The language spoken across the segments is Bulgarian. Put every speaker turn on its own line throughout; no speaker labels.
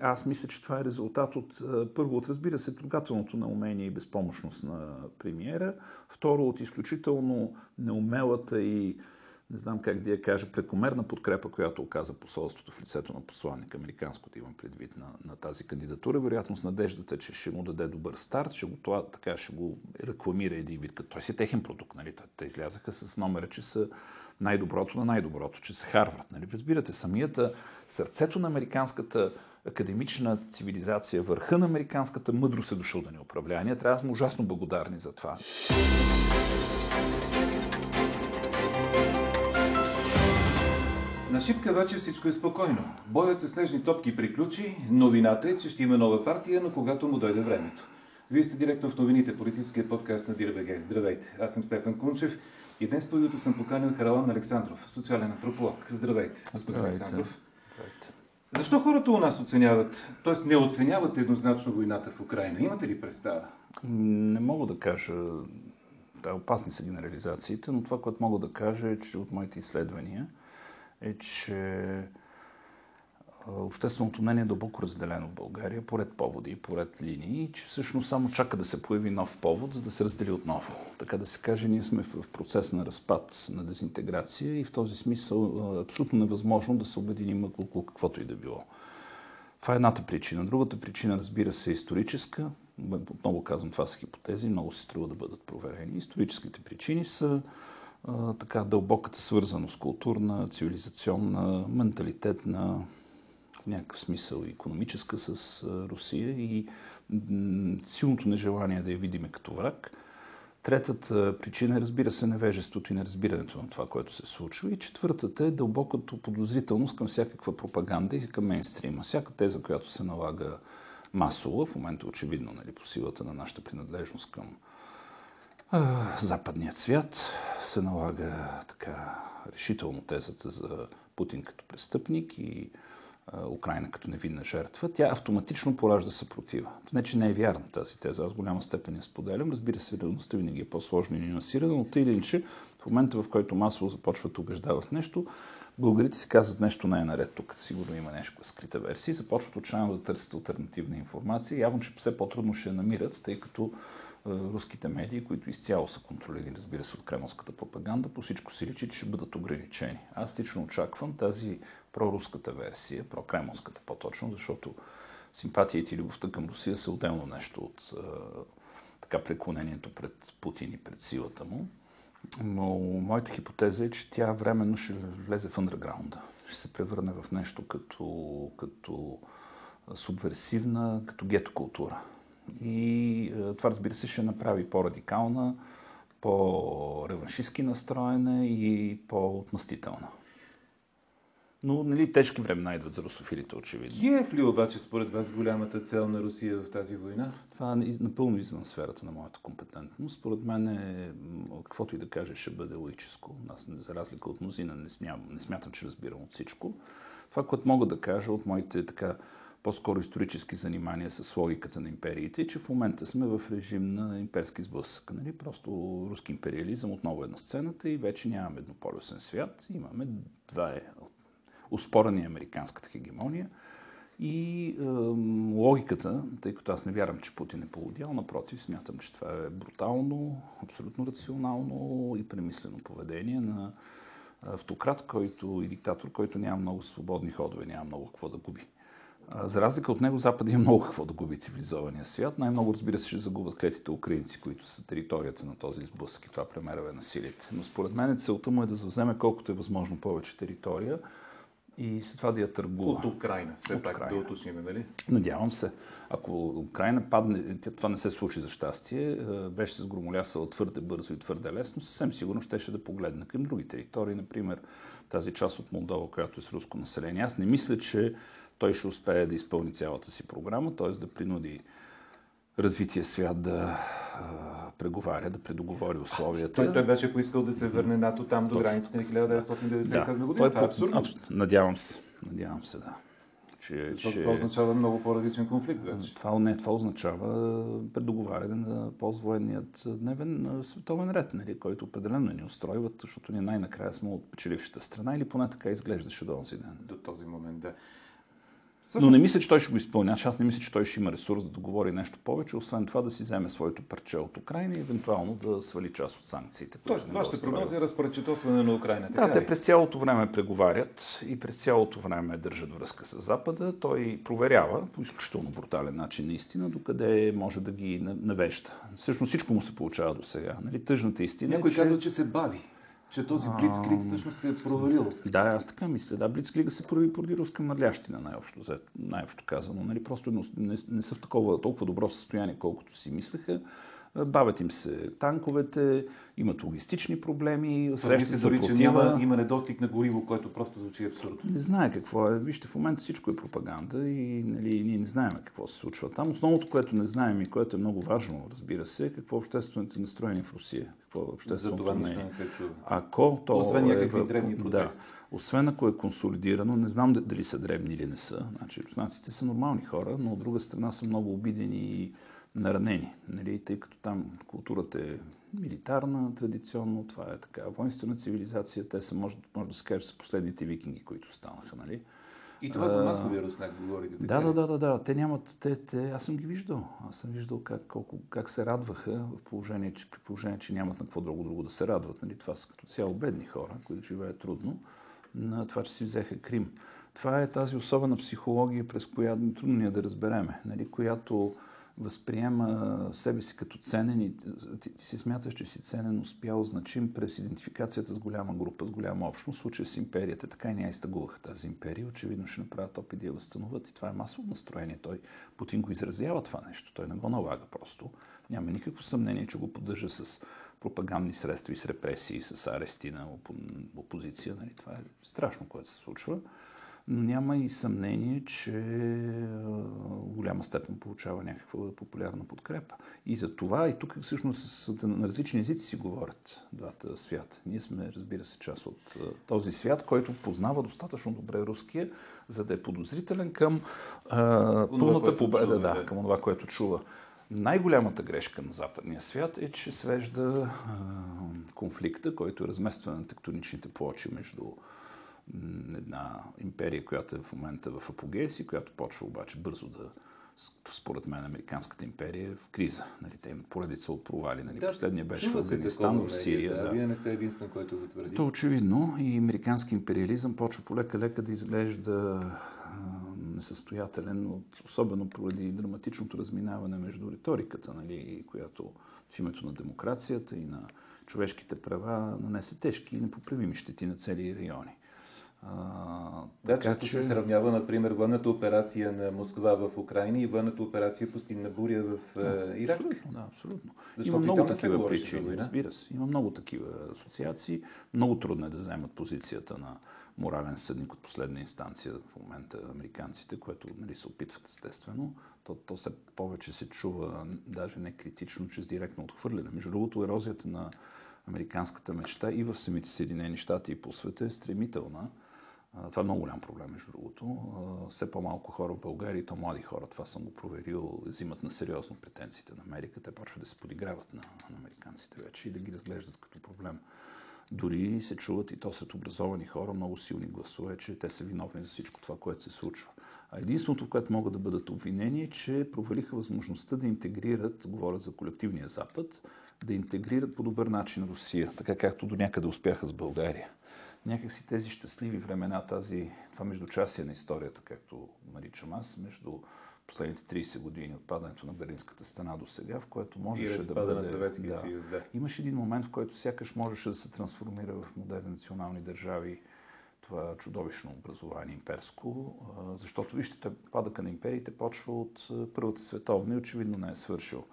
Аз мисля, че това е резултат от, първо, от разбира се, трогателното неумение и безпомощност на премиера, второ, от изключително неумелата и не знам как да я кажа, прекомерна подкрепа, която оказа посолството в лицето на посланник американско, да имам предвид на, на тази кандидатура. Вероятно с надеждата, че ще му даде добър старт, ще го, това, така, ще го рекламира един вид, като той си е техен продукт. Нали? Те излязаха с номера, че са най-доброто на най-доброто, че са Харвард. Нали? Разбирате, самията сърцето на американската академична цивилизация, върха на американската мъдрост е дошъл да ни управлява. Ние трябва да сме ужасно благодарни за това.
На Шипка вече всичко е спокойно. Боят с снежни топки приключи. Новината е, че ще има нова партия, но когато му дойде времето. Вие сте директно в новините, политическия подкаст на Дирбеге. Здравейте, аз съм Стефан Кунчев и днес студиото съм поканил Харалан Александров, социален антрополог. Здравейте, господин Александров. Защо хората у нас оценяват, т.е. не оценяват еднозначно войната в Украина? Имате ли представа?
Не мога да кажа. Да, опасни са генерализациите, но това, което мога да кажа е, че от моите изследвания – е, че общественото мнение е дълбоко разделено в България, поред поводи поред линии, че всъщност само чака да се появи нов повод, за да се раздели отново. Така да се каже, ние сме в процес на разпад, на дезинтеграция и в този смисъл е абсолютно невъзможно да се обединим около каквото и да било. Това е едната причина. Другата причина, разбира се, е историческа. Отново казвам, това са хипотези, много се струва да бъдат проверени. Историческите причини са така дълбоката свързаност, културна, цивилизационна, менталитетна, някакъв смисъл економическа с Русия и силното нежелание да я видиме като враг. Третата причина е, разбира се, невежеството и неразбирането на това, което се случва. И четвъртата е дълбокото подозрителност към всякаква пропаганда и към мейнстрима. Всяка теза, която се налага масово, в момента очевидно нали, по силата на нашата принадлежност към западният свят се налага така решително тезата за Путин като престъпник и Украина като невинна жертва, тя автоматично поражда съпротива. Не, че не е вярна тази теза, аз голяма степен я споделям. Разбира се, реалността винаги е по-сложна и нюансирана, но тъй или иначе, в момента в който масово започват да убеждават нещо, българите си казват нещо не е наред тук, сигурно има нещо скрита версия и започват отчаяно да търсят альтернативна информация. Явно, че все по-трудно ще намират, тъй като руските медии, които изцяло са контролирани, разбира се, от кремълската пропаганда, по всичко си личи, че ще бъдат ограничени. Аз лично очаквам тази проруската версия, прокремълската по-точно, защото симпатиите и любовта към Русия са отделно нещо от така преклонението пред Путин и пред силата му. Но моята хипотеза е, че тя временно ще влезе в андерграунда. Ще се превърне в нещо като, като субверсивна, като гето култура. И това, разбира се, ще направи по-радикална, по-реваншистски настроена и по-отмъстителна. Но нали, тежки времена идват за русофилите, очевидно.
Киев ли обаче според вас голямата цел на Русия в тази война?
Това е напълно извън сферата на моята компетентност. Според мен е, каквото и да каже, ще бъде логическо. Аз, за разлика от мнозина, не, смятам, не смятам, че разбирам от всичко. Това, което мога да кажа от моите така по-скоро исторически занимания с логиката на империите, че в момента сме в режим на имперски сблъсък. Нали? Просто руски империализъм отново е на сцената и вече нямаме еднополюсен свят. Имаме два е, успорани американската хегемония. И е, логиката, тъй като аз не вярвам, че Путин е полудял, напротив, смятам, че това е брутално, абсолютно рационално и премислено поведение на автократ който, и диктатор, който няма много свободни ходове, няма много какво да губи. За разлика от него, Запад има много какво да губи цивилизования свят. Най-много, разбира се, ще загубят клетите украинци, които са територията на този сблъсък и това премерване на силите. Но според мен целта му е да завземе колкото е възможно повече територия и след това да я търгува.
От Украина, все от пак Украина. да уточним, нали?
Надявам се. Ако Украина падне, това не се случи за щастие, беше се сгромолясала твърде бързо и твърде лесно, съвсем сигурно щеше да погледне към други територии, например тази част от Молдова, която е с руско население. Аз не мисля, че той ще успее да изпълни цялата си програма, т.е. да принуди развития свят да преговаря, да предоговори условията.
Той, той беше поискал да се върне НАТО там до границите на 1997 да. година. Това е абсурдно. Абс...
Надявам се. Надявам се, да.
Че, Защото че... това означава много по-различен конфликт вече.
Това не, това означава предоговаряне на поствоенният дневен световен ред, нали, който определено ни устройват, защото ние най-накрая сме от печелившата страна или поне така изглеждаше до този ден.
До този момент, да.
Но не мисля, че той ще го изпълня. Аз не мисля, че той ще има ресурс да договори нещо повече, освен това да си вземе своето парче от Украина и евентуално да свали част от санкциите.
Тоест, вашата прогноза е разпоръчетосване на Украина.
Така да, те през цялото време преговарят и през цялото време държат връзка с Запада. Той проверява по изключително брутален начин наистина, докъде може да ги навеща. Всъщност всичко му се получава до сега. Нали? Тъжната истина
Някой
е,
че... казва, че се бави че този Блицкриг всъщност се е провалил.
Да, аз така мисля. Да, Блицкрига се прави поради руска мърлящина, най-общо, най-общо казано. Нали? Просто не, не са в такова, толкова добро състояние, колкото си мислеха. Бавят им се танковете, имат логистични проблеми,
се дори, че няма, има недостиг на гориво, което просто звучи абсурдно.
Не знае какво е. Вижте, в момента всичко е пропаганда и нали, ние не знаем какво се случва там. Основното, което не знаем и което е много важно, разбира се, е какво е обществените настроение в Русия. Какво е общественото
За това нищо не се чува.
Ако то
Освен е някакви древни протести. Да,
освен ако е консолидирано, не знам дали са древни или не са. Значи, руснаците са нормални хора, но от друга страна са много обидени и наранени, нали, тъй като там културата е милитарна, традиционно, това е така воинствена цивилизация, те са, може, може да се каже, са последните викинги, които станаха, нали.
И това за масовия руснак говорите
така? Да, да, да, да, Те нямат, те, те, аз съм ги виждал. Аз съм виждал как, колко, как се радваха в положение, че, при положение, че нямат на какво друго друго да се радват. Нали? Това са като цяло бедни хора, които живеят трудно, на това, че си взеха Крим. Това е тази особена психология, през която трудно ни е да разбереме, нали? която възприема себе си като ценен и ти, ти си смяташ, че си ценен, успял, значим през идентификацията с голяма група, с голяма общност, в случая с империята. Така и не я изтъгуваха тази империя. Очевидно ще направят опит да я възстановят. И това е масово настроение. Той, Путин го изразява това нещо. Той не го налага просто. Няма никакво съмнение, че го поддържа с пропагандни средства и с репресии, с арести на опозиция. Нали? Това е страшно, което се случва но няма и съмнение, че в голяма степен получава някаква популярна подкрепа. И за това, и тук всъщност на различни езици си говорят двата свята. Ние сме, разбира се, част от този свят, който познава достатъчно добре руския, за да е подозрителен към а, пълната победа, чува, да, към това, което чува. Най-голямата грешка на западния свят е, че свежда а, конфликта, който е разместване на тектоничните плочи между една империя, която е в момента в апогея която почва обаче бързо да, според мен, Американската империя е в криза. Нали, те имат поредица от провали. Нали. Да, Последния беше в Афганистан, в Сирия.
Да, да. Вие не сте единствен, който го твърди.
То очевидно. И американски империализъм почва полека-лека да изглежда несъстоятелен, от, особено поради драматичното разминаване между риториката, нали, която в името на демокрацията и на човешките права нанесе тежки и непоправими щети на цели райони.
Да, често че... се сравнява, например, военната операция на Москва в Украина и военната операция Пустинна буря в да, Ирак.
Абсолютно, да, абсолютно. Защото Има много такива причини, разбира се. Има много такива асоциации. Много трудно е да вземат позицията на морален съдник от последна инстанция в момента американците, което нали, се опитват естествено. То, то се повече се чува, даже не критично, чрез директно отхвърляне. Между другото, ерозията на американската мечта и в самите Съединени щати и по света е стремителна. Това е много голям проблем, между другото. Все по-малко хора в България, и то млади хора, това съм го проверил, взимат на сериозно претенциите на Америка. Те почват да се подиграват на, на американците вече и да ги разглеждат като проблем. Дори се чуват и то след образовани хора много силни гласове, че те са виновни за всичко това, което се случва. А единственото, в което могат да бъдат обвинени е, че провалиха възможността да интегрират, говорят за колективния Запад, да интегрират по добър начин Русия, така както до някъде успяха с България някакси тези щастливи времена, тази, това междучасие на историята, както наричам аз, между последните 30 години от падането на Берлинската стена до сега, в което можеше
да
бъде...
на Съветския да, съюз, да.
Имаше един момент, в който сякаш можеше да се трансформира в модерни национални държави това чудовищно образование имперско, защото вижте, падъка на империите почва от Първата световна и очевидно не е свършил.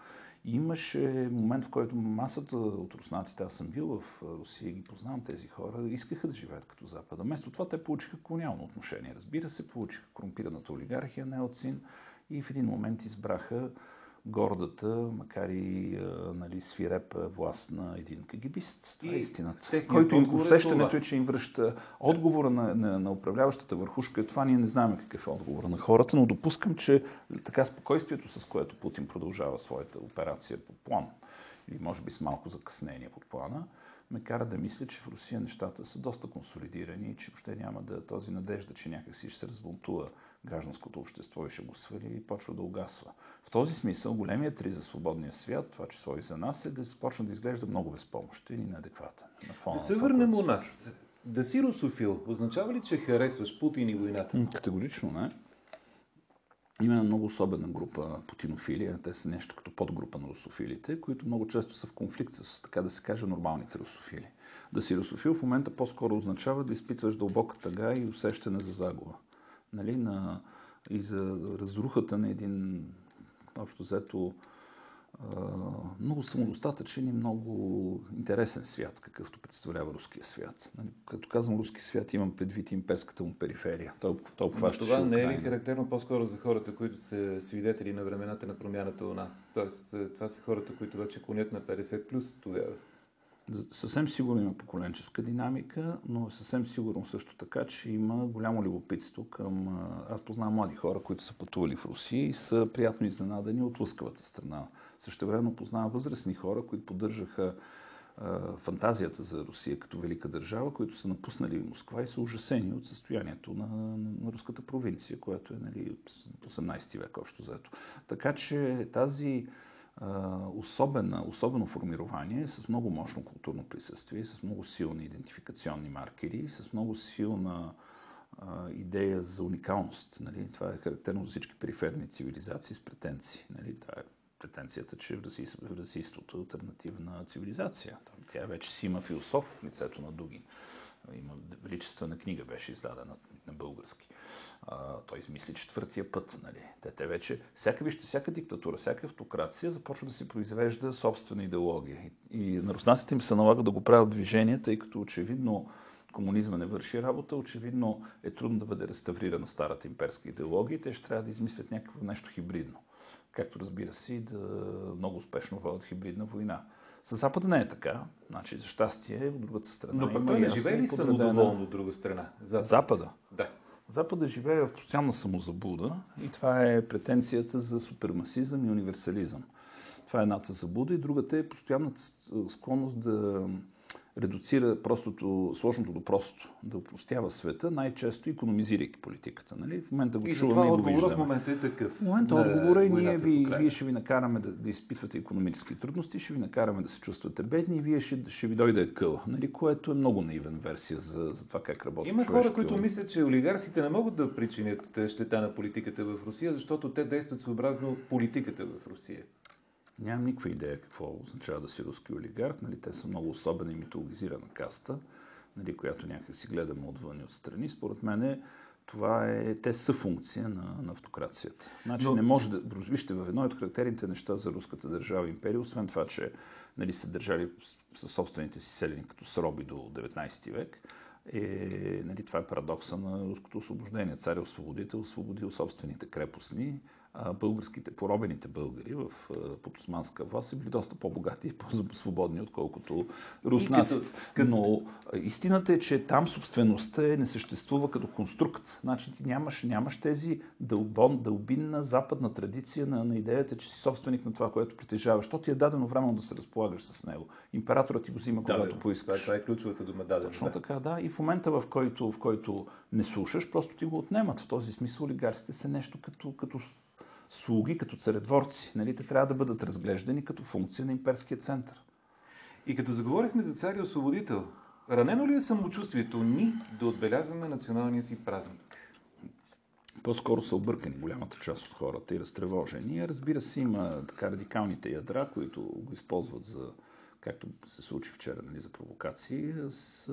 Имаше момент, в който масата от руснаците, аз съм бил в Русия ги познавам тези хора, искаха да живеят като Запада. Вместо това те получиха колониално отношение. Разбира се, получиха корумпираната олигархия, неоцин и в един момент избраха гордата, макар и нали, свирепа власт на един кагибист. Това е истината. Който им, е усещането е, че им връща отговора на, на, на управляващата върхушка. Това ние не знаем какъв е отговор на хората, но допускам, че така спокойствието, с което Путин продължава своята операция по план, или може би с малко закъснение под плана, ме кара да мисля, че в Русия нещата са доста консолидирани и че още няма да този надежда, че някакси ще се разбунтува гражданското общество и ще го свали и почва да угасва. В този смисъл големият три за свободния свят, това число и за нас, е да започне да изглежда много безпомощен и неадекватен.
На фона да се върнем у нас. Да си русофил означава ли, че харесваш Путин и войната?
Категорично не. Има много особена група путинофили, те са нещо като подгрупа на русофилите, които много често са в конфликт с, така да се каже, нормалните русофили. Да си русофил в момента по-скоро означава да изпитваш дълбока тъга и усещане за загуба. Нали? На, и за разрухата на един, общо взето, много самодостатъчен и много интересен свят, какъвто представлява руския свят. Нали, като казвам руски свят, имам предвид имперската му периферия. Той, той
това не е ли характерно по-скоро за хората, които са свидетели на времената на промяната у нас? Тоест, това са хората, които вече клонят на 50 плюс тогава.
Съвсем сигурно има поколенческа динамика, но съвсем сигурно също така, че има голямо любопитство към... Аз познавам млади хора, които са пътували в Русия и са приятно изненадани от лъскавата страна. Също време познавам възрастни хора, които поддържаха фантазията за Русия като велика държава, които са напуснали Москва и са ужасени от състоянието на, на руската провинция, която е нали, 18 век общо заето. Така че тази особена, особено формирование с много мощно културно присъствие, с много силни идентификационни маркери, с много силна а, идея за уникалност. Нали? Това е характерно за всички периферни цивилизации с претенции. Нали? Това е претенцията, че расистството е альтернативна цивилизация. Тя вече си има философ в лицето на Дугин. Има величествена книга, беше издадена на български. А, той измисли четвъртия път. Нали. Те, те вече, всяка, вижте, всяка диктатура, всяка автокрация започва да си произвежда собствена идеология. И, и на руснаците им се налага да го правят движение, тъй като очевидно комунизма не върши работа, очевидно е трудно да бъде реставрирана старата имперска идеология и те ще трябва да измислят някакво нещо хибридно. Както разбира се да много успешно водят хибридна война. С Запада не е така. Значи, за щастие, от другата страна.
Но пък той не живее ли самодоволно от друга страна?
Запада. Запада.
Да.
Запада живее в постоянна самозабуда и това е претенцията за супермасизъм и универсализъм. Това е едната забуда и другата е постоянната склонност да редуцира простото, сложното до просто, да упростява света, най-често економизирайки политиката. Нали? В момента го
и
чуваме
и
го
виждаме. в момента е такъв.
В момента отговор е, ние ви, вие ще ви накараме да, да изпитвате економически трудности, ще ви накараме да се чувствате бедни и вие ще, ще ви дойде къла, нали? което е много наивен версия за, за това как работи
Има хора, които мислят, че олигарсите не могат да причинят щета на политиката в Русия, защото те действат съобразно политиката в Русия.
Нямам никаква идея какво означава да си руски олигарх. Нали, те са много особена и митологизирана каста, нали, която някак си гледаме отвън и отстрани. Според мен това е, те са функция на, на автокрацията. Значи Но... не може да... Вижте, в едно от характерните неща за руската държава империя, освен това, че нали, са държали със собствените си селени като сроби до 19 век, е, нали, това е парадокса на руското освобождение. Царя освободител освободил собствените крепостни, българските, поробените българи в, под османска власт са били доста по-богати и по-свободни, отколкото руснаците. Но истината е, че там собствеността е, не съществува като конструкт. Значи ти нямаш, нямаш тези дълбон, дълбинна западна традиция на, на идеята, че си собственик на това, което притежаваш. То ти е дадено време да се разполагаш с него. Императорът ти го взима, да, когато поискаш.
Това, е ключовата дума дадено.
Точно да. така, да. И в момента, в който, в който не слушаш, просто ти го отнемат. В този смисъл олигарсите са нещо като, като слуги, като царедворци. Нали? Те трябва да бъдат разглеждани като функция на имперския център.
И като заговорихме за царя освободител, ранено ли е самочувствието ни да отбелязваме националния си празник?
По-скоро са объркани голямата част от хората и разтревожени. Разбира се, има така радикалните ядра, които го използват за, както се случи вчера, нали, за провокации, с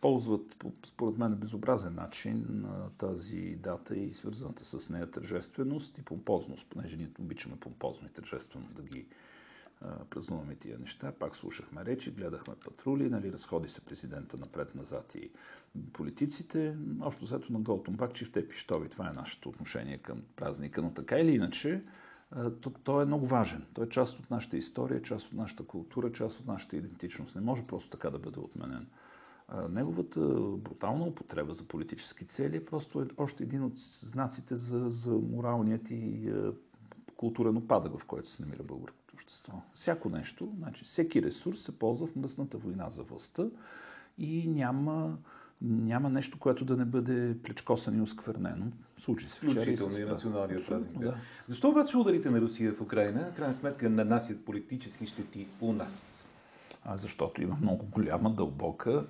ползват, според мен, безобразен начин на тази дата и свързаната с нея тържественост и помпозност, понеже ние обичаме помпозно и тържествено да ги празнуваме тия неща. Пак слушахме речи, гледахме патрули, нали, разходи се президента напред-назад и политиците. Общо взето на гол тумбак, че в те пищови. Това е нашето отношение към празника. Но така или иначе, то, той е много важен. Той е част от нашата история, част от нашата култура, част от нашата идентичност. Не може просто така да бъде отменен. Неговата брутална употреба за политически цели е просто още един от знаците за, за моралният и културен опадък, в който се намира българското общество. Всяко нещо, значи всеки ресурс се ползва в мръсната война за властта и няма няма нещо, което да не бъде плечкосано и осквернено. Случи се
вчера и, и националния празник. Да. Защо обаче ударите на Русия в Украина, в крайна сметка, нанасят политически щети у нас?
А защото има много голяма, дълбока,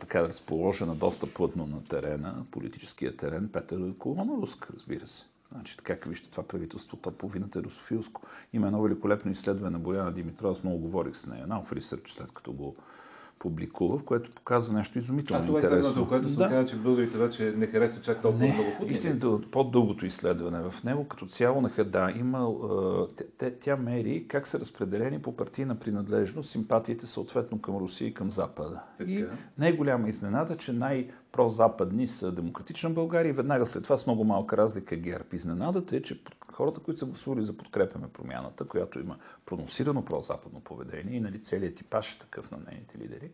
така разположена доста плътно на терена, политическия терен, Петър колона руска, разбира се. Значи, как вижте това правителство, то половината е русофилско. Има едно великолепно изследване на Бояна Димитрова, аз много говорих с нея, на Research, след като го публикува, в което показва нещо изумително
а, това
е
интересно. което се да. казва, че българите вече не харесват чак толкова не, много Путин.
Истината, по-дългото изследване в него, като цяло на да, има, тя, тя мери как са разпределени по партийна принадлежност симпатиите съответно към Русия и към Запада. Така. И най-голяма изненада, че най- прозападни са Демократична България и веднага след това с много малка разлика ГЕРБ. Изненадата е, че хората, които са гласували за подкрепяме промяната, която има проносирано прозападно поведение и нали, целият типаж е такъв на нейните лидери,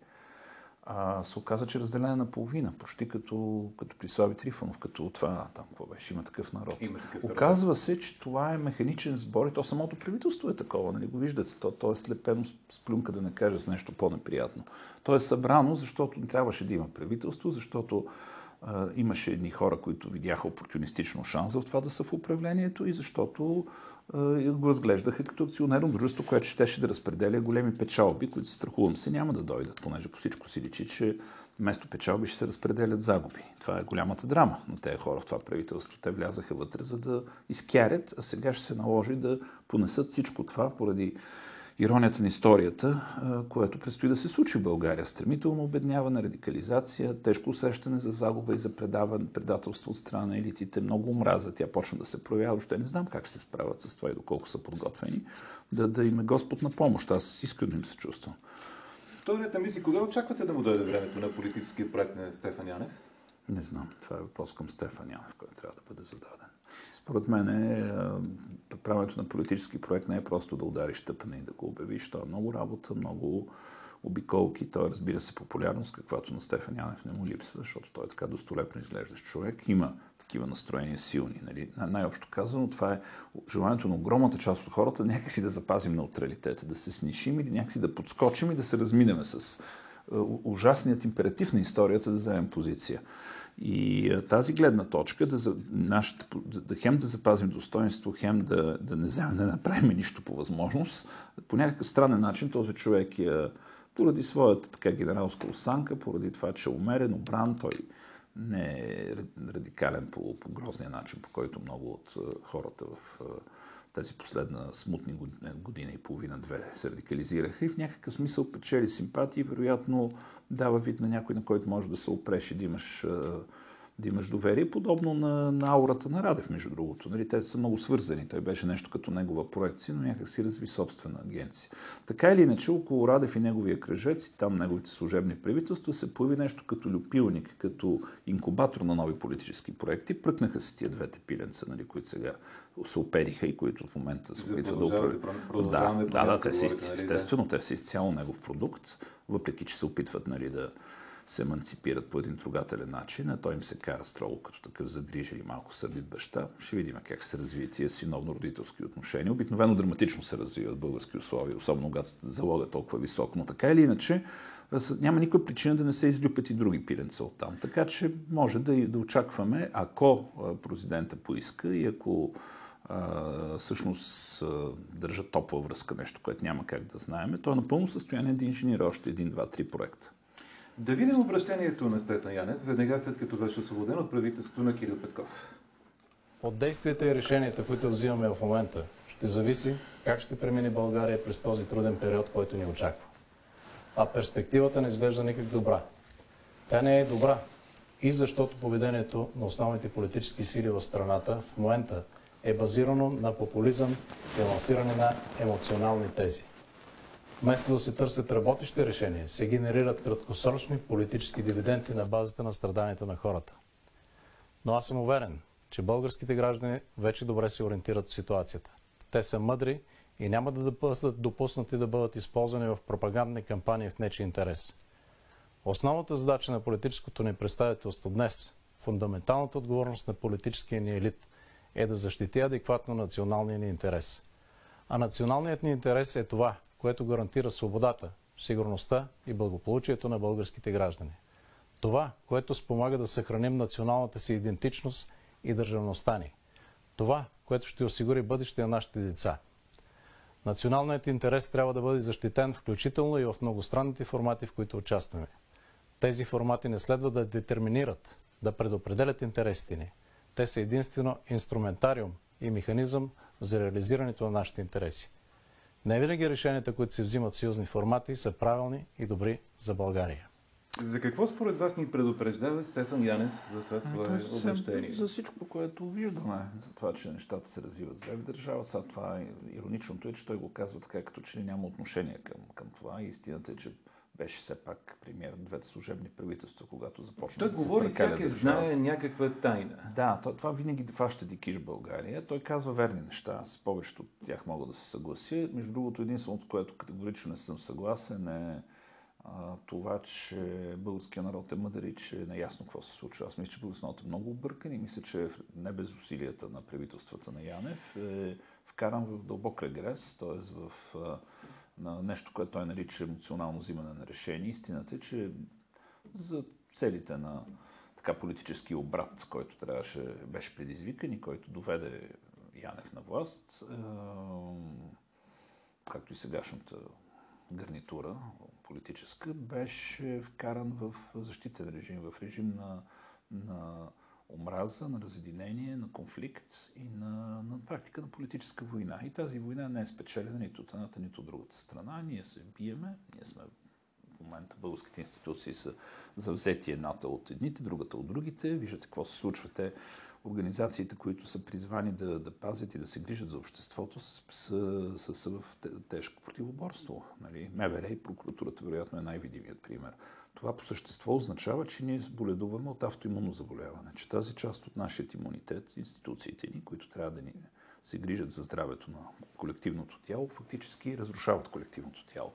а, се оказа, че е разделена на половина, почти като, като при Слави Трифонов, като това, там, какво беше, има такъв народ.
Има такъв народ.
Оказва се, че това е механичен сбор и то самото правителство е такова, нали го виждате, то, то е слепено с плюнка, да не кажа с нещо по-неприятно. То е събрано, защото не трябваше да има правителство, защото имаше едни хора, които видяха опортунистично шанс в това да са в управлението и защото го разглеждаха като акционерно дружество, което щеше да разпределя големи печалби, които страхувам се няма да дойдат, понеже по всичко си личи, че вместо печалби ще се разпределят загуби. Това е голямата драма на тези хора в това правителство. Те влязаха вътре, за да изкярят, а сега ще се наложи да понесат всичко това поради иронията на историята, което предстои да се случи в България. Стремително обедняване, радикализация, тежко усещане за загуба и за предаване, предателство от страна на елитите, много омраза. Тя почна да се проявява. Още не знам как ще се справят с това и доколко са подготвени. Да, да им е Господ на помощ. Аз искрено им се чувствам.
Вторият мисли, кога очаквате да му дойде времето на политическия проект на Стефан Янев?
Не знам. Това е въпрос към Стефан Янев, който трябва да бъде зададен. Според мен е, правенето на политически проект не е просто да удариш тъпане и да го обявиш. Това е много работа, много обиколки. Той разбира се популярност, каквато на Стефан Янев не му липсва, защото той е така достолепно изглеждащ човек. Има такива настроения силни. Нали? Най-общо казано, това е желанието на огромната част от хората някакси да запазим неутралитета, да се снишим или някакси да подскочим и да се разминеме с ужасният императив на историята да вземем позиция. И тази гледна точка, да, нашата, да, хем да запазим достоинство, хем да, да не вземем, да направим нищо по възможност, по някакъв странен начин този човек е, поради своята така генералска осанка, поради това, че е умерен, обран, той не е радикален по, по грозния начин, по който много от хората в тази последна смутни година и половина-две се радикализираха и в някакъв смисъл печели симпатии, вероятно дава вид на някой, на който може да се опреш и да имаш да имаш доверие, подобно на, на аурата на Радев, между другото. Нали, те са много свързани. Той беше нещо като негова проекция, но някак си разви собствена агенция. Така или иначе, около Радев и неговия кръжец и там неговите служебни правителства се появи нещо като люпилник, като инкубатор на нови политически проекти. Пръкнаха се тия двете пиленца, нали, които сега се опериха и които в момента се опитват да управляват. Да, да, да, те са, нали, естествено, те са изцяло негов продукт, въпреки че се опитват нали, да, се еманципират по един трогателен начин, а той им се кара строго като такъв загрижен и малко сърдит баща. Ще видим как се развият тия синовно-родителски отношения. Обикновено драматично се развиват български условия, особено когато залога толкова висок, но така или иначе няма никаква причина да не се излюпят и други пиленца от там. Така че може да, да очакваме, ако президента поиска и ако а, всъщност а, държа топла връзка, нещо, което няма как да знаем, той е напълно състояние да инженира още един, два, три проекта.
Да видим обращението на Стефан Янев, веднага след като беше освободен от правителството на Кирил Петков.
От действията и решенията, които взимаме в момента, ще зависи как ще премине България през този труден период, който ни очаква. А перспективата не изглежда никак добра. Тя не е добра и защото поведението на основните политически сили в страната в момента е базирано на популизъм и лансиране на емоционални тези. Вместо да се търсят работещи решения, се генерират краткосрочни политически дивиденти на базата на страданието на хората. Но аз съм уверен, че българските граждани вече добре се ориентират в ситуацията. Те са мъдри и няма да бъдат допуснати да бъдат използвани в пропагандни кампании в нечи интерес. Основната задача на политическото ни представителство днес, фундаменталната отговорност на политическия ни елит, е да защити адекватно националния ни интерес. А националният ни интерес е това което гарантира свободата, сигурността и благополучието на българските граждани. Това, което спомага да съхраним националната си идентичност и държавността ни. Това, което ще осигури бъдеще на нашите деца. Националният интерес трябва да бъде защитен включително и в многостранните формати, в които участваме. Тези формати не следва да детерминират, да предопределят интересите ни. Те са единствено инструментариум и механизъм за реализирането на нашите интереси. Не винаги решенията, които се взимат в съюзни формати, са правилни и добри за България.
За какво според вас ни предупреждава Стефан Янев в това свое обращение?
За всичко, което виждаме, за това, че нещата се развиват зле в държава. Сега това е ироничното е, че той го казва така, като че няма отношение към, към това. Истината е, че беше все пак премьер на двете служебни правителства, когато започна
Той
да
говори, всяка
държавата.
знае някаква тайна.
Да, то- това винаги фаща дикиш България. Той казва верни неща. С повечето от тях мога да се съглася. Между другото, единственото, което категорично не съм съгласен е а, това, че българския народ е мъдър и че е наясно какво се случва. Аз мисля, че българския народ е много объркан и мисля, че не без усилията на правителствата на Янев е вкаран в дълбок регрес, т.е. в а, на нещо, което той нарича емоционално взимане на решение. Истината е, че за целите на така политически обрат, който трябваше, беше предизвикан и който доведе Янев на власт, както и сегашната гарнитура политическа, беше вкаран в защитен режим, в режим на, на омраза, на разединение, на конфликт и на, на практика на политическа война. И тази война не е спечелена нито от едната, нито от другата страна. Ние се биеме, ние сме в момента българските институции са завзети едната от едните, другата от другите. Виждате какво се случва. Те, организациите, които са призвани да, да пазят и да се грижат за обществото, са, са, са, са в те- тежко противоборство. Нали? МВР и прокуратурата, вероятно, е най-видимият пример. Това по същество означава, че ние боледуваме от автоимунно заболяване, че тази част от нашия имунитет, институциите ни, които трябва да ни се грижат за здравето на колективното тяло, фактически разрушават колективното тяло.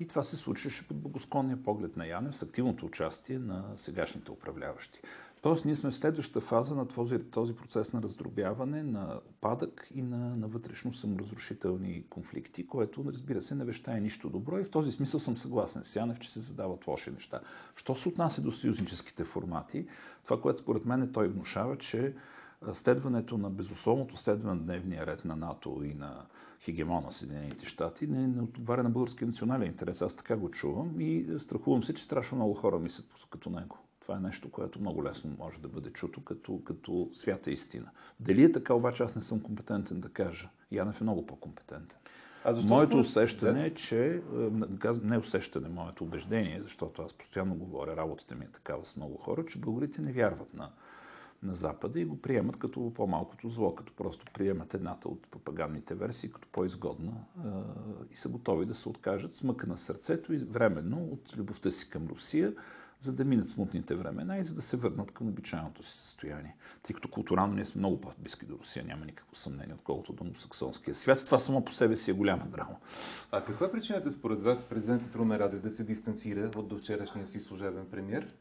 И това се случваше под благосклонния поглед на Янев с активното участие на сегашните управляващи. Тоест, ние сме в следващата фаза на този, този процес на раздробяване, на опадък и на, на вътрешно саморазрушителни конфликти, което, разбира се, не вещае нищо добро. И в този смисъл съм съгласен с Янев, че се задават лоши неща. Що се отнася до съюзническите формати, това, което според мен той внушава, че следването на безусловното следване на дневния ред на НАТО и на хегемона Съединените щати не, не отговаря на българския национален интерес. Аз така го чувам и страхувам се, че страшно много хора мислят като него. Това е нещо, което много лесно може да бъде чуто като, като свята истина. Дали е така, обаче аз не съм компетентен да кажа. Янев е много по-компетентен.
А защо
Моето
според-
усещане
Да.
е, че, не усещане, моето убеждение, защото аз постоянно говоря, работата ми е такава с много хора, че българите не вярват на, на Запада и го приемат като по-малкото зло, като просто приемат едната от пропагандните версии като по-изгодна е, и са готови да се откажат с мъка на сърцето и временно от любовта си към Русия, за да минат смутните времена и за да се върнат към обичайното си състояние. Тъй като културално ние сме много по-близки до Русия, няма никакво съмнение, отколкото до саксонския свят. Това само по себе си е голяма драма.
А каква е причината според вас президентът Румен Радев да се дистанцира от до вчерашния си служебен премьер?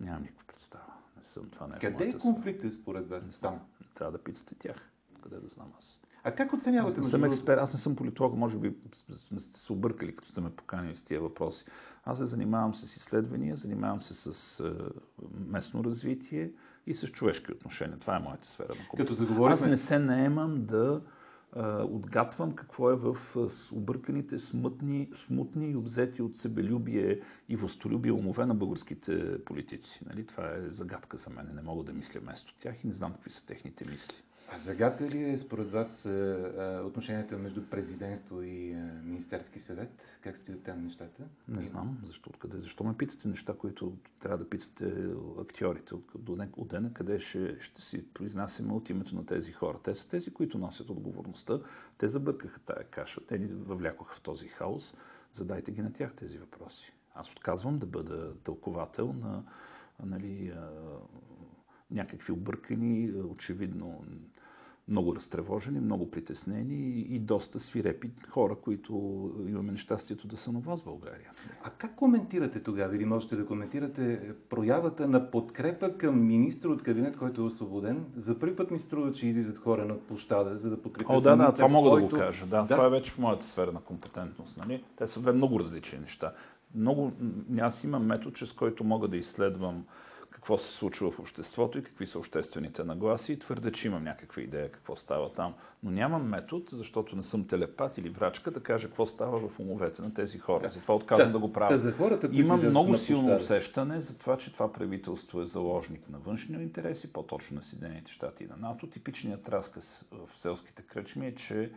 Нямам никаква представа. Не съм това не е
Къде е конфликтът според вас
Не
там?
Трябва да питате тях. Къде да знам аз?
А как
Аз
оценявате
не
между
съм експерт, аз не съм политолог, може би сме сте се объркали, като сте ме поканили с тия въпроси. Аз се занимавам с изследвания, занимавам се с е, местно развитие и с човешки отношения. Това е моята сфера на.
Като заговорихме-
Аз не се наемам да е, отгатвам какво е в е, обърканите, смътни, смутни и обзети от себелюбие и властолюбие умове на българските политици. Нали? Това е загадка за мен. Не мога да мисля вместо тях и не знам какви са техните мисли.
А загадка ли е според вас е, е, отношенията между президентство и е, Министерски съвет? Как стоят там нещата?
Не знам защо, откъде. Защо ме питате неща, които трябва да питате актьорите от, до не- от дена, къде ще, ще си произнасяме от името на тези хора. Те са тези, които носят отговорността. Те забъркаха тая каша. Те ни въвлякоха в този хаос. Задайте ги на тях тези въпроси. Аз отказвам да бъда тълковател на нали, някакви объркани, очевидно много разтревожени, много притеснени и доста свирепи хора, които имаме нещастието да са на вас в България.
А как коментирате тогава, или можете да коментирате проявата на подкрепа към министр от кабинет, който е освободен? За първи път ми струва, че излизат хора на площада, за да подкрепят
О, да, да,
министър,
това мога
който...
да го кажа. Да,
Да.
Това е вече в моята сфера на компетентност. Нали? Те са две много различни неща. много, аз имам метод, чрез който мога да изследвам какво се случва в обществото и какви са обществените нагласи и твърда, че имам някаква идея какво става там. Но нямам метод, защото не съм телепат или врачка, да кажа какво става в умовете на тези хора. Да. Затова отказвам да, да го правя.
Да, за хората,
Имам много силно усещане за това, че това правителство е заложник на външни интереси, по-точно на Съединените щати и на НАТО. Типичният разказ в селските кръчми е, че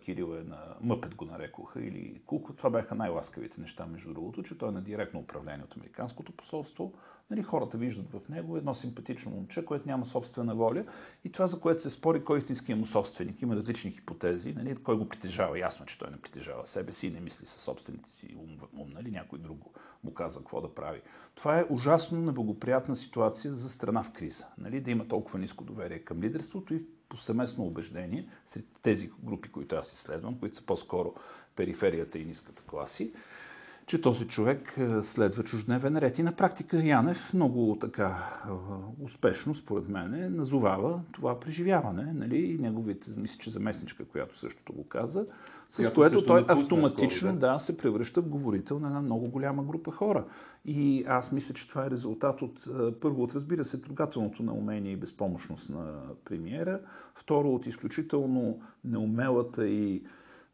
Кирил е на Мъпет го нарекоха или Куко. Това бяха най-ласкавите неща, между другото, че той е на директно управление от Американското посолство. Нали, хората виждат в него едно симпатично момче, което няма собствена воля и това, за което се спори, кой е истинския му собственик. Има различни хипотези. Нали, кой го притежава? Ясно, че той не притежава себе си и не мисли със собствените си ум, ум нали, някой друг му казва какво да прави. Това е ужасно неблагоприятна ситуация за страна в криза. Нали, да има толкова ниско доверие към лидерството и по съместно убеждение, сред тези групи, които аз изследвам, които са по-скоро периферията и ниската класи, че този човек е, следва чуждневен ред. И на практика Янев много така е, успешно, според мен, назовава това преживяване. Нали? И неговите, мисля, че заместничка, която същото го каза, с която което той автоматично скоро, да? да, се превръща в говорител на една много голяма група хора. И аз мисля, че това е резултат от, е, първо, от разбира се, трогателното на умение и безпомощност на премиера, второ, от изключително неумелата и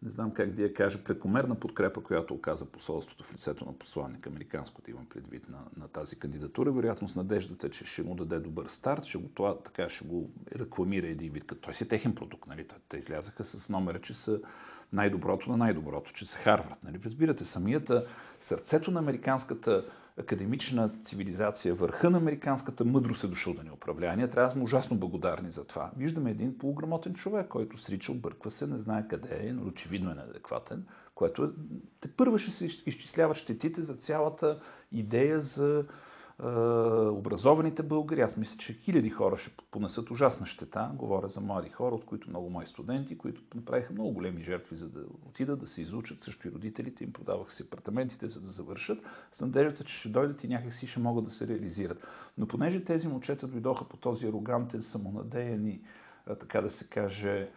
не знам как да я кажа, прекомерна подкрепа, която оказа посолството в лицето на посланник, американското имам предвид на, на тази кандидатура. Вероятно с надеждата, че ще му даде добър старт, ще го, това, така, ще го рекламира един вид, като той си е техен продукт. Нали? Те излязаха с номера, че са най-доброто на най-доброто, че са Харвард. Нали? Разбирате, самията сърцето на американската академична цивилизация, върха на американската мъдрост е дошъл да ни управлява. Ние трябва да сме ужасно благодарни за това. Виждаме един полуграмотен човек, който срича, обърква се, не знае къде е, но очевидно е неадекватен, което е, те първа ще се изчисляват щетите за цялата идея за образованите българи. Аз мисля, че хиляди хора ще понесат ужасна щета. Говоря за млади хора, от които много мои студенти, които направиха много големи жертви, за да отидат да се изучат. Също и родителите им продаваха си апартаментите, за да завършат. С надеждата, че ще дойдат и някакси ще могат да се реализират. Но понеже тези момчета дойдоха по този арогантен, самонадеян и, така да се каже,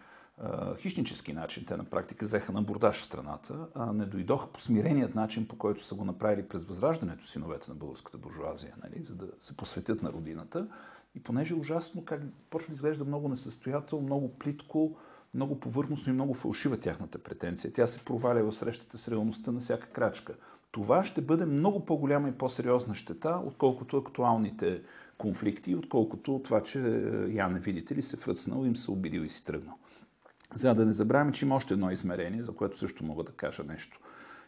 хищнически начин. Те на практика взеха на бордаж страната, а не дойдоха по смиреният начин, по който са го направили през възраждането синовете на българската буржуазия, нали, за да се посветят на родината. И понеже е ужасно как почва да изглежда много несъстоятелно, много плитко, много повърхностно и много фалшива тяхната претенция. Тя се проваля в срещата с реалността на всяка крачка. Това ще бъде много по-голяма и по-сериозна щета, отколкото актуалните конфликти, отколкото това, че Яне, видите ли, се фръцнал, им се обидил и си тръгнал. За да не забравяме, че има още едно измерение, за което също мога да кажа нещо.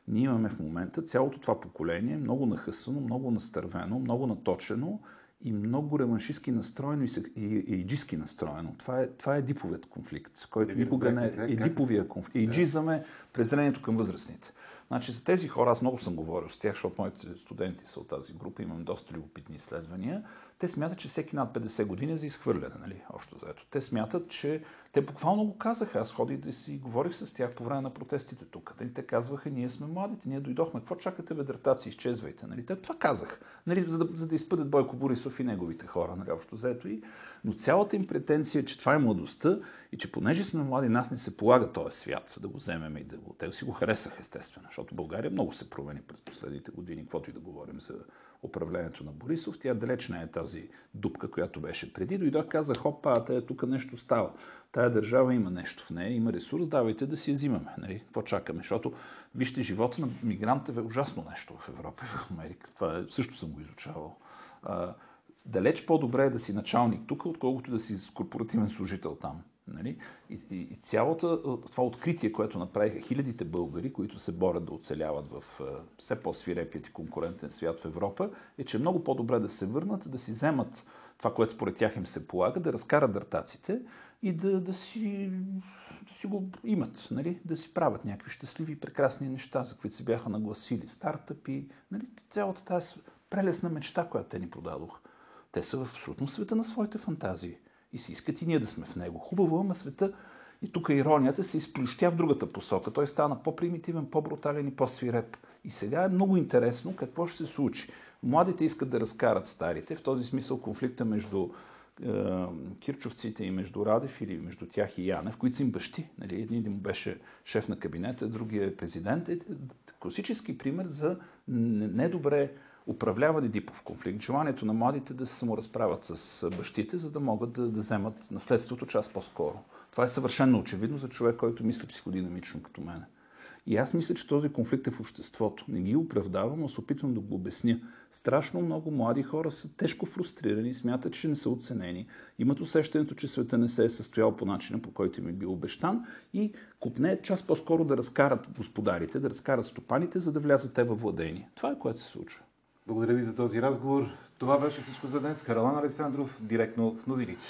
Ние имаме в момента цялото това поколение, много нахъсано, много настървено, много наточено и много реваншистски настроено и, и, и иджиски настроено. Това е, това е диповият конфликт, който никога не е. Едиповия конфликт. Иджизъм е презрението към възрастните. Значи за тези хора, аз много съм говорил с тях, защото моите студенти са от тази група, имам доста любопитни изследвания. Те смятат, че всеки над 50 години е за изхвърляне, нали? Общо заето. Те смятат, че те буквално го казаха. Аз ходих да си говорих с тях по време на протестите тук. Нали? Те казваха, ние сме младите, ние дойдохме. Какво чакате, ведратаци, изчезвайте. Нали? Те това казах, нали? за, да, за да изпъдят Бойко Борисов и неговите хора, нали? общо заето. И... Но цялата им претенция, че това е младостта и че понеже сме млади, нас не се полага този свят да го вземем и да го... Те си го харесаха, естествено, защото България много се промени през последните години, каквото и да говорим за управлението на Борисов. Тя далеч не е тази дупка, която беше преди. Дойдох, казах, хопа, тая тук нещо става. Тая държава има нещо в нея, има ресурс, давайте да си я взимаме. Нали? Какво чакаме? Защото, вижте, живота на мигранта е ужасно нещо в Европа и в Америка. Това е, също съм го изучавал. А, далеч по-добре е да си началник тук, отколкото да си корпоративен служител там. Нали? И, и, и цялото това откритие, което направиха хилядите българи, които се борят да оцеляват в все по-свирепият и конкурентен свят в Европа, е, че е много по-добре да се върнат, да си вземат това, което според тях им се полага, да разкарат дъртаците и да, да, си, да си го имат, нали? да си правят някакви щастливи и прекрасни неща, за които се бяха нагласили. Стартъпи, нали? цялата тази прелесна мечта, която те ни продадоха. Те са в абсолютно света на своите фантазии и се искат и ние да сме в него. Хубаво, ама света и тук иронията се изплющя в другата посока. Той стана по-примитивен, по-брутален и по-свиреп. И сега е много интересно какво ще се случи. Младите искат да разкарат старите. В този смисъл конфликта между кирчовците и между Радев или между тях и Янев, които са им бащи. Нали? Един му беше шеф на кабинета, другия е президент. Е класически пример за недобре управляване дипов конфликт, желанието на младите да се саморазправят с бащите, за да могат да, да вземат наследството част по-скоро. Това е съвършено очевидно за човек, който мисли психодинамично като мене. И аз мисля, че този конфликт е в обществото. Не ги оправдавам, но се опитвам да го обясня. Страшно много млади хора са тежко фрустрирани, смятат, че не са оценени, имат усещането, че света не се е състоял по начина, по който им е бил обещан и купне час по-скоро да разкарат господарите, да разкарат стопаните, за да влязат те във владение. Това е което се случва.
Благодаря ви за този разговор. Това беше всичко за днес. Каралан Александров, директно в новините.